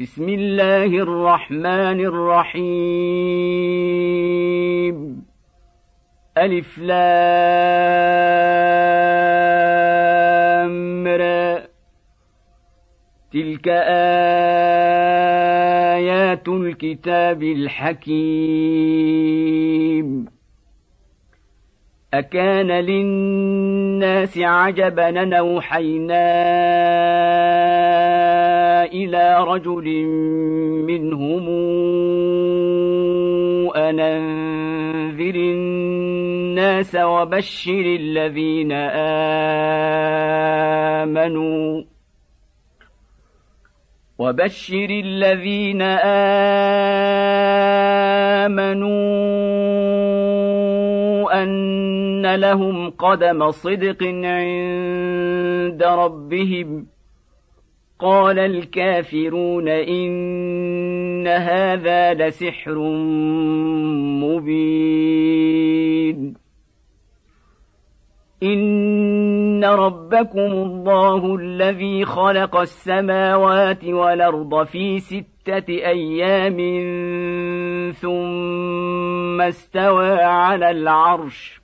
بسم الله الرحمن الرحيم. ألف لام را. تلك آيات الكتاب الحكيم. أكان للناس عجبا نوحينا إلى رجل منهم أن أنذر الناس وبشر الذين آمنوا. وبشر الذين آمنوا أن لهم قدم صدق عند ربهم قال الكافرون إن هذا لسحر مبين. إن ربكم الله الذي خلق السماوات والأرض في ستة أيام ثم استوى على العرش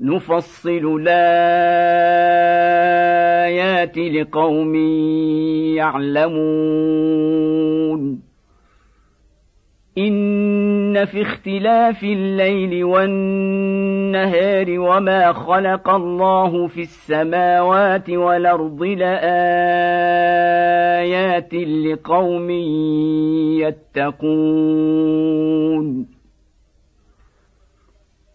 نفصل الآيات لقوم يعلمون. إن في اختلاف الليل والنهار وما خلق الله في السماوات والأرض لآيات لقوم يتقون.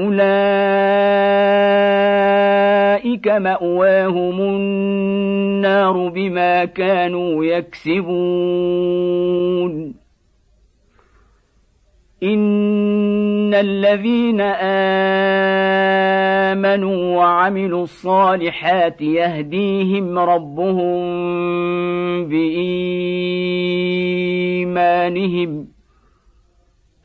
اولئك ماواهم النار بما كانوا يكسبون. ان الذين امنوا وعملوا الصالحات يهديهم ربهم بايمانهم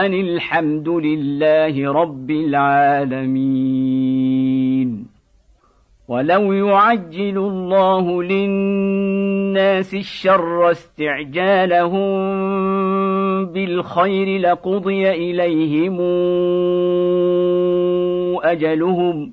أن الحمد لله رب العالمين. ولو يعجل الله للناس الشر استعجالهم بالخير لقضي إليهم أجلهم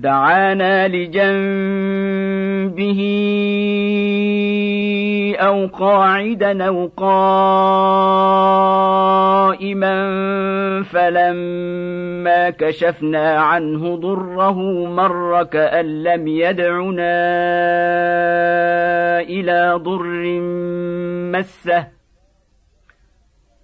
دعانا لجنبه أو قاعدا أو قائما فلما كشفنا عنه ضره مر كأن لم يدعنا إلى ضر مسه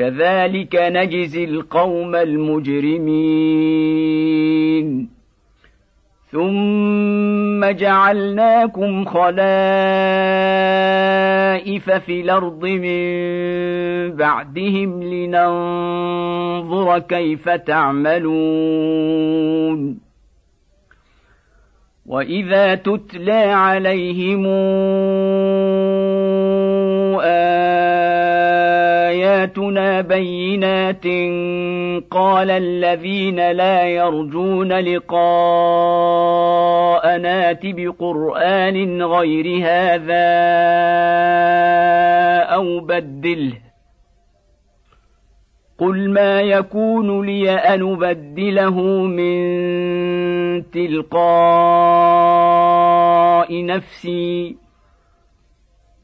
كذلك نجزي القوم المجرمين. ثم جعلناكم خلائف في الأرض من بعدهم لننظر كيف تعملون. وإذا تتلى عليهم آياتنا بينات قال الذين لا يرجون لقاء نات بقرآن غير هذا أو بدله. قل ما يكون لي أن أبدله من تلقاء نفسي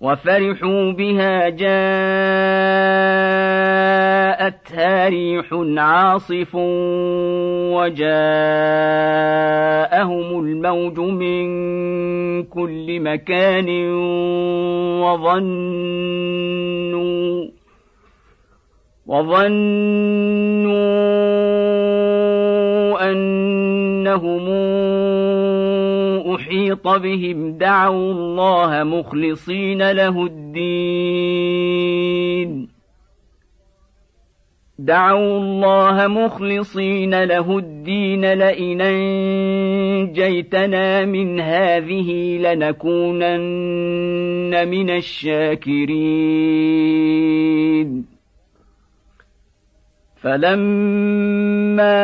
وفرحوا بها جاءتها ريح عاصف وجاءهم الموج من كل مكان وظنوا وظنوا أنهم أحيط بهم دعوا الله مخلصين له الدين. دعوا الله مخلصين له الدين لئن أنجيتنا من هذه لنكونن من الشاكرين. فلما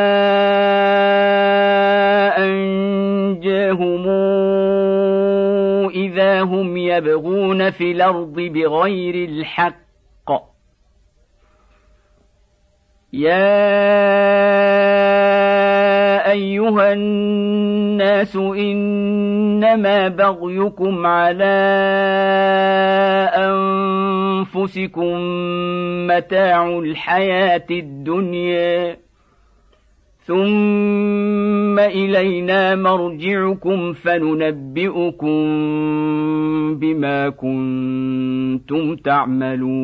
أنجاهم إذا هم يبغون في الأرض بغير الحق. يا أيها الناس إنما بغيكم على أنفسكم متاع الحياة الدنيا. ثم إلينا مرجعكم فننبئكم بما كنتم تعملون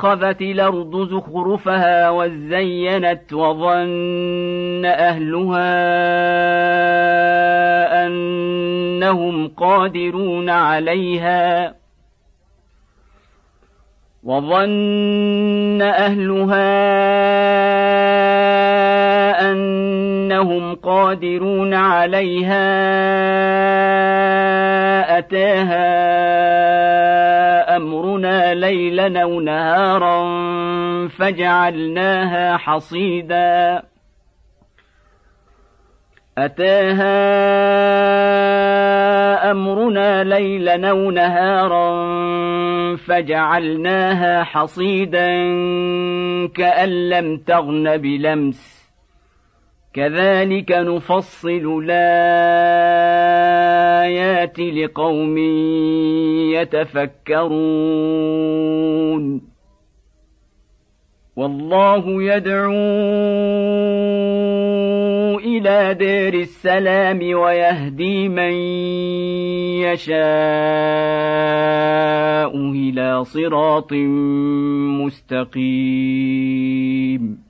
أخذت الأرض زخرفها وزينت وظن أهلها أنهم قادرون عليها وظن أهلها أنهم قادرون عليها أتاها أمرنا ليلا أو نهارا فجعلناها حصيدا. أتاها أمرنا ليلا أو نهارا فجعلناها حصيدا كأن لم تغن بلمس. كذلك نفصل الآيات لقوم يتفكرون. والله يدعو إلى دار السلام ويهدي من يشاء إلى صراط مستقيم.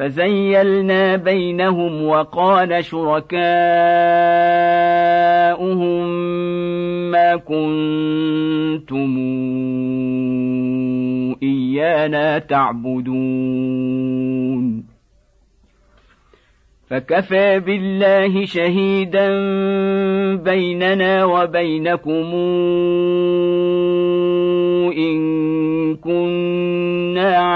فزيلنا بينهم وقال شركاؤهم ما كنتم ايانا تعبدون فكفى بالله شهيدا بيننا وبينكم ان كنا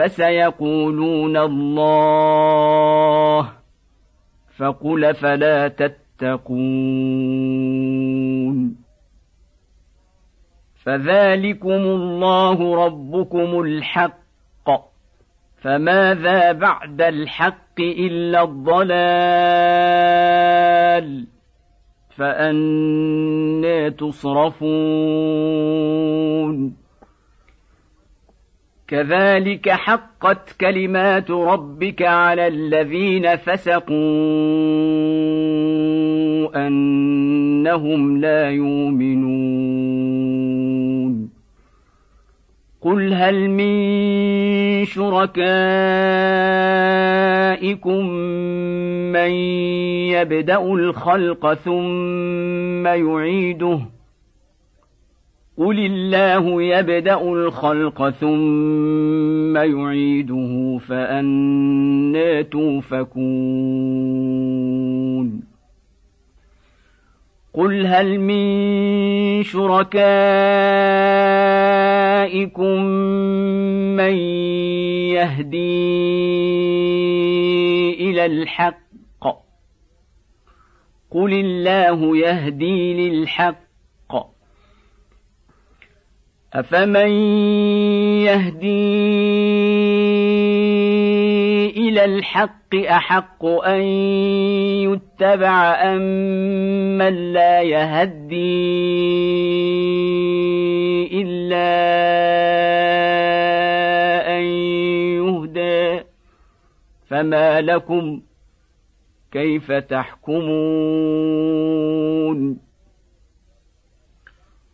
فسيقولون الله فقل فلا تتقون فذلكم الله ربكم الحق فماذا بعد الحق إلا الضلال فانى تصرفون كذلك حقت كلمات ربك على الذين فسقوا أنهم لا يؤمنون. قل هل من شركائكم من يبدأ الخلق ثم يعيده قل الله يبدا الخلق ثم يعيده فانى توفكون قل هل من شركائكم من يهدي إلى الحق قل الله يهدي للحق افمن يهدي إلى الحق احق ان يتبع ام من لا يهدي الا ان يهدى فما لكم كيف تحكمون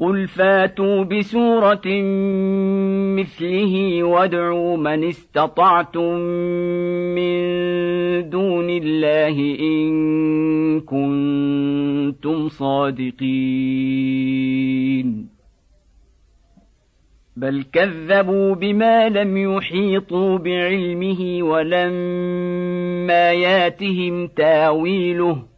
قل فاتوا بسوره مثله وادعوا من استطعتم من دون الله ان كنتم صادقين بل كذبوا بما لم يحيطوا بعلمه ولما ياتهم تاويله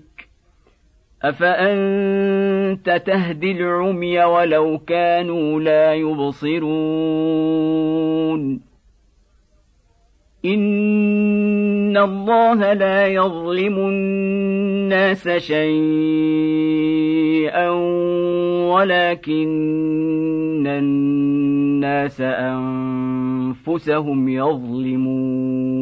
أفأنت تهدي العمي ولو كانوا لا يبصرون؟ إن الله لا يظلم الناس شيئا ولكن الناس أنفسهم يظلمون.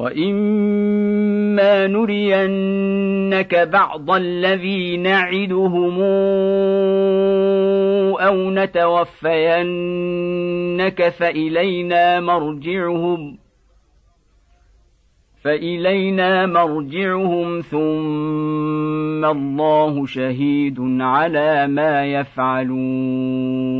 واما نرينك بعض الذي نعدهم أو نتوفينك فالينا مرجعهم فالينا مرجعهم ثم الله شهيد على ما يفعلون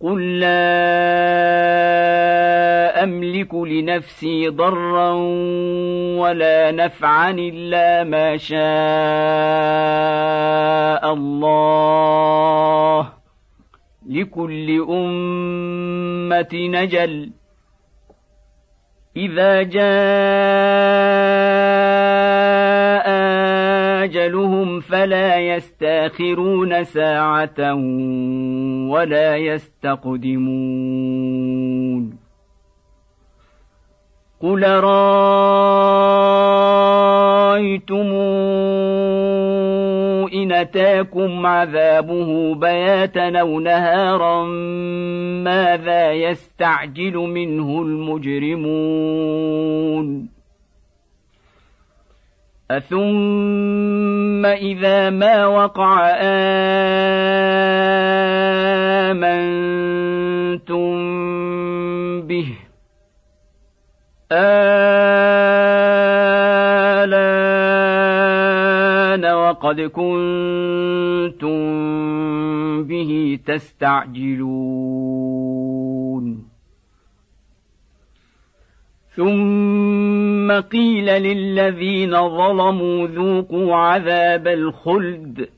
قل لا املك لنفسي ضرا ولا نفعا الا ما شاء الله لكل امه نجل اذا جاء أجلهم فلا يستأخرون ساعة ولا يستقدمون. قل رايتم ان اتاكم عذابه بياتا أو نهارا ماذا يستعجل منه المجرمون؟ أثم إذا ما وقع آمنتم به آلان وقد كنتم به تستعجلون ثم قيل للذين ظلموا ذوقوا عذاب الخلد.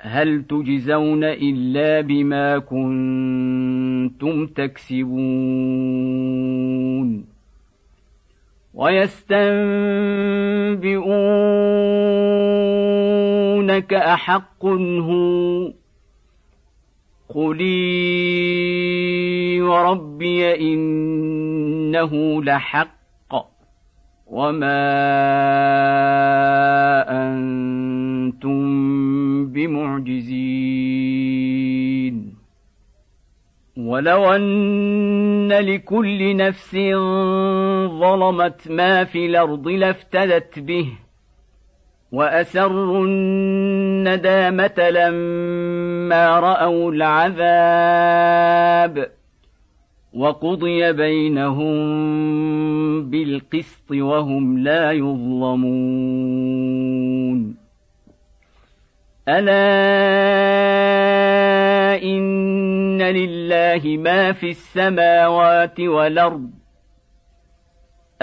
هل تجزون إلا بما كنتم تكسبون؟ ويستنبئونك أحق هو قلي وربي إنه لحق. وما أنتم بمعجزين ولو ان لكل نفس ظلمت ما في الأرض لافتدت به واسروا الندامه لما راوا العذاب وقضي بينهم بالقسط وهم لا يظلمون. ألا إن لله ما في السماوات والأرض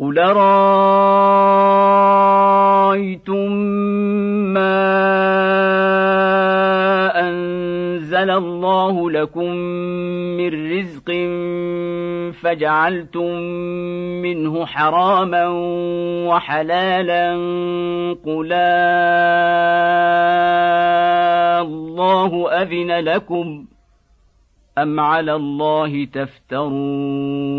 قل رايتم ما انزل الله لكم من رزق فجعلتم منه حراما وحلالا قل الله اذن لكم ام على الله تفترون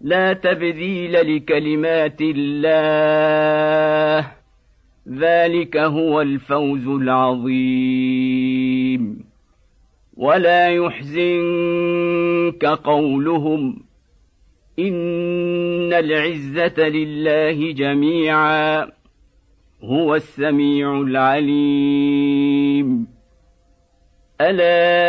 لا تبذيل لكلمات الله. ذلك هو الفوز العظيم. ولا يحزنك قولهم. إن العزة لله جميعا. هو السميع العليم. ألا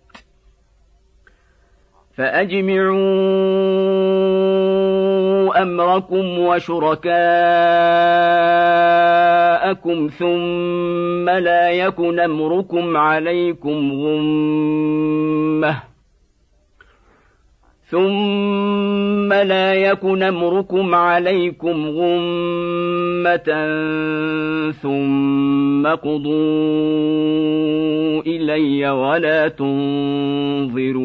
فأجمعوا أمركم وشركاءكم ثم لا يكن أمركم عليكم غمة. ثم لا يكن امركم عليكم غمه ثم قضوا الي ولا تنظرون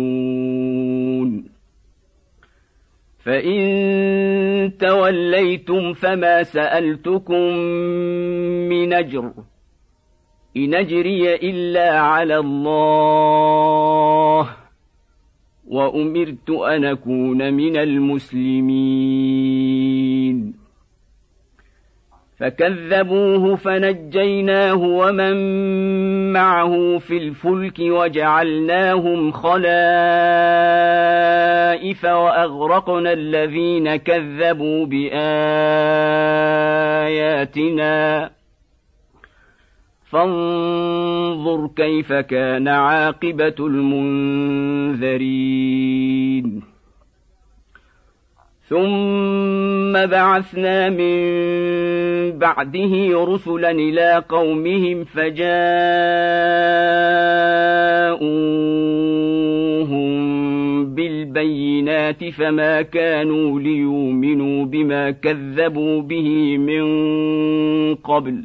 فان توليتم فما سالتكم من اجر ان اجري الا على الله وأمرت أن أكون من المسلمين. فكذبوه فنجيناه ومن معه في الفلك وجعلناهم خلائف وأغرقنا الذين كذبوا بآياتنا. فانظر كيف كان عاقبة المنذرين. ثم بعثنا من بعده رسلا إلى قومهم فجاءوهم بالبينات فما كانوا ليؤمنوا بما كذبوا به من قبل.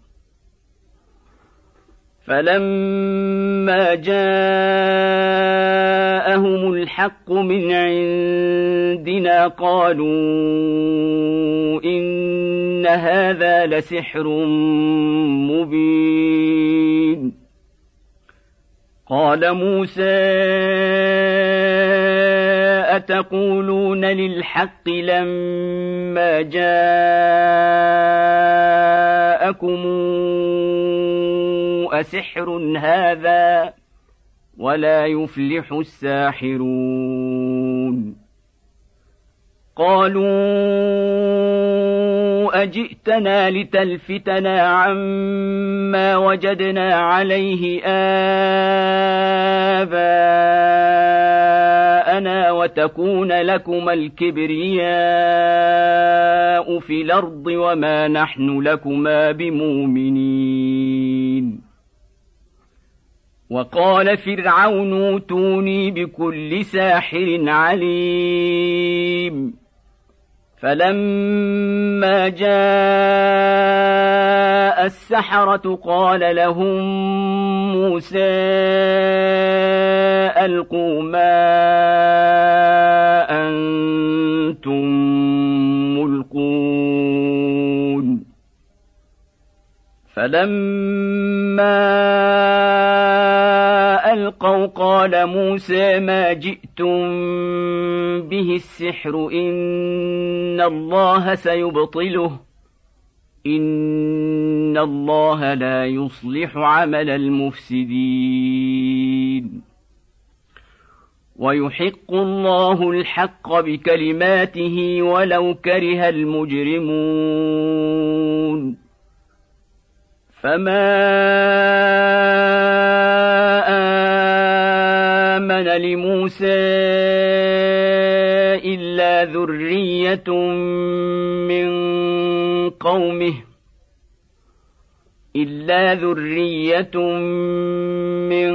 فلما جاءهم الحق من عندنا قالوا ان هذا لسحر مبين قال موسى اتقولون للحق لما جاءكم أسحر هذا ولا يفلح الساحرون. قالوا أجئتنا لتلفتنا عما وجدنا عليه آباءنا وتكون لكما الكبرياء في الأرض وما نحن لكما بمؤمنين. وقال فرعون اوتوني بكل ساحر عليم. فلما جاء السحرة قال لهم موسى ألقوا ما أنتم فلما ألقوا قال موسى ما جئتم به السحر إن الله سيبطله إن الله لا يصلح عمل المفسدين. ويحق الله الحق بكلماته ولو كره المجرمون. فما آمن لموسى إلا ذرية من قومه إلا ذرية من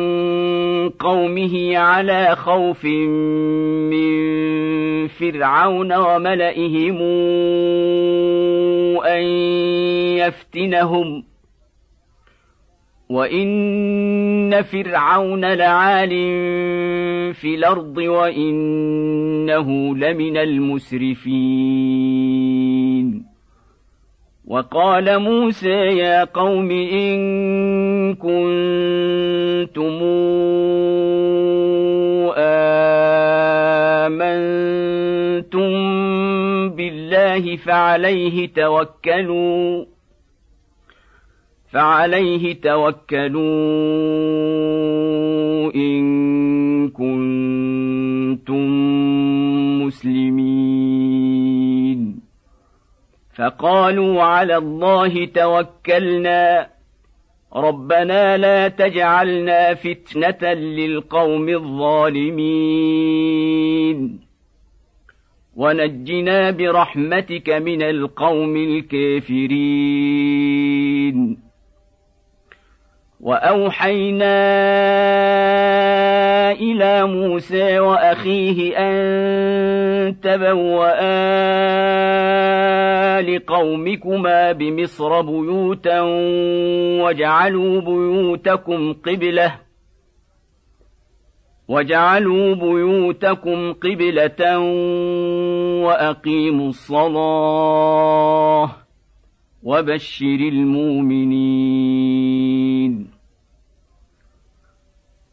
قومه على خوف من فرعون وملئهم أن يفتنهم ۖ وان فرعون لعال في الأرض وانه لمن المسرفين وقال موسى يا قوم ان كنتم امنتم بالله فعليه توكلوا فعليه توكلوا إن كنتم مسلمين. فقالوا على الله توكلنا. ربنا لا تجعلنا فتنة للقوم الظالمين. ونجنا برحمتك من القوم الكافرين. وأوحينا إلى موسى وأخيه أن تبوأ لقومكما بمصر بيوتا واجعلوا بيوتكم قبلة واجعلوا بيوتكم قبلة وأقيموا الصلاة وبشر المؤمنين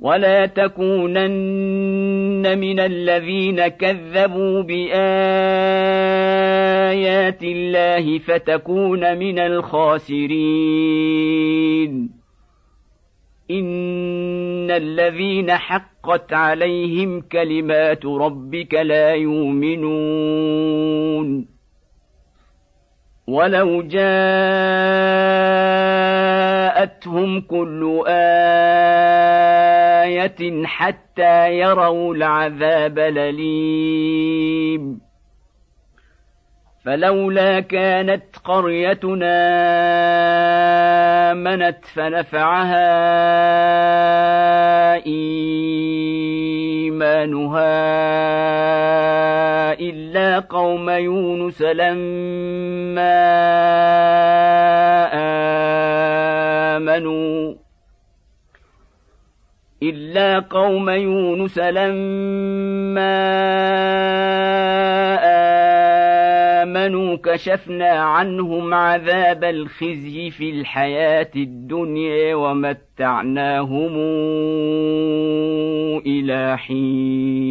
ولا تكونن من الذين كذبوا بآيات الله فتكون من الخاسرين. إن الذين حقت عليهم كلمات ربك لا يؤمنون. ولو جاءتهم كل آية حتى يروا العذاب الأليم. فلولا كانت قريتنا آمنت فنفعها إيمانها إلا قوم يونس لما آمنوا. إلا قوم يونس لما آمنوا كشفنا عنهم عذاب الخزي في الحياة الدنيا ومتعناهم إلى حين.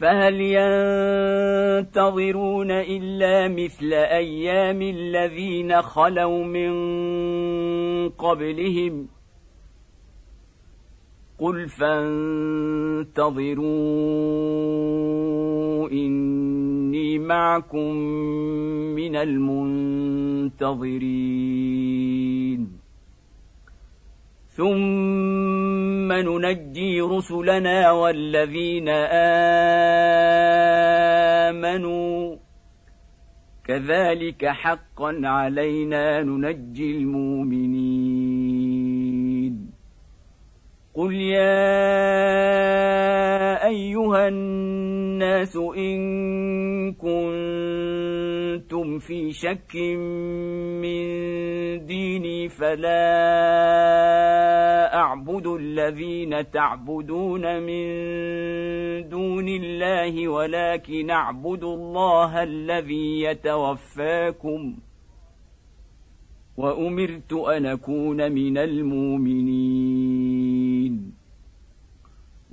فهل ينتظرون إلا مثل أيام الذين خلوا من قبلهم؟ قل فانتظروا إني معكم من المنتظرين. ثم ننجي رسلنا والذين امنوا كذلك حقا علينا ننجي المؤمنين قل يا ايها الناس ان كنتم في شك من ديني فلا اعبد الذين تعبدون من دون الله ولكن اعبد الله الذي يتوفاكم ۖ وامرت ان اكون من المؤمنين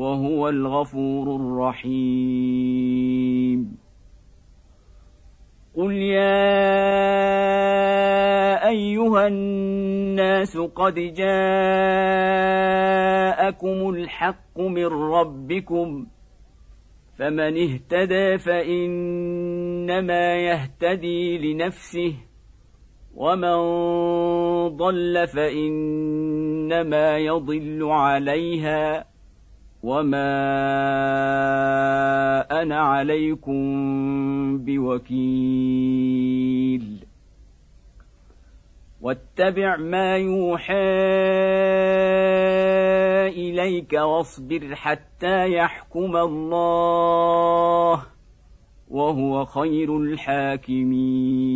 وهو الغفور الرحيم. قل يا ايها الناس قد جاءكم الحق من ربكم فمن اهتدى فانما يهتدي لنفسه ومن ضل فانما يضل عليها وما أنا عليكم بوكيل. واتبع ما يوحى اليك واصبر حتى يحكم الله وهو خير الحاكمين.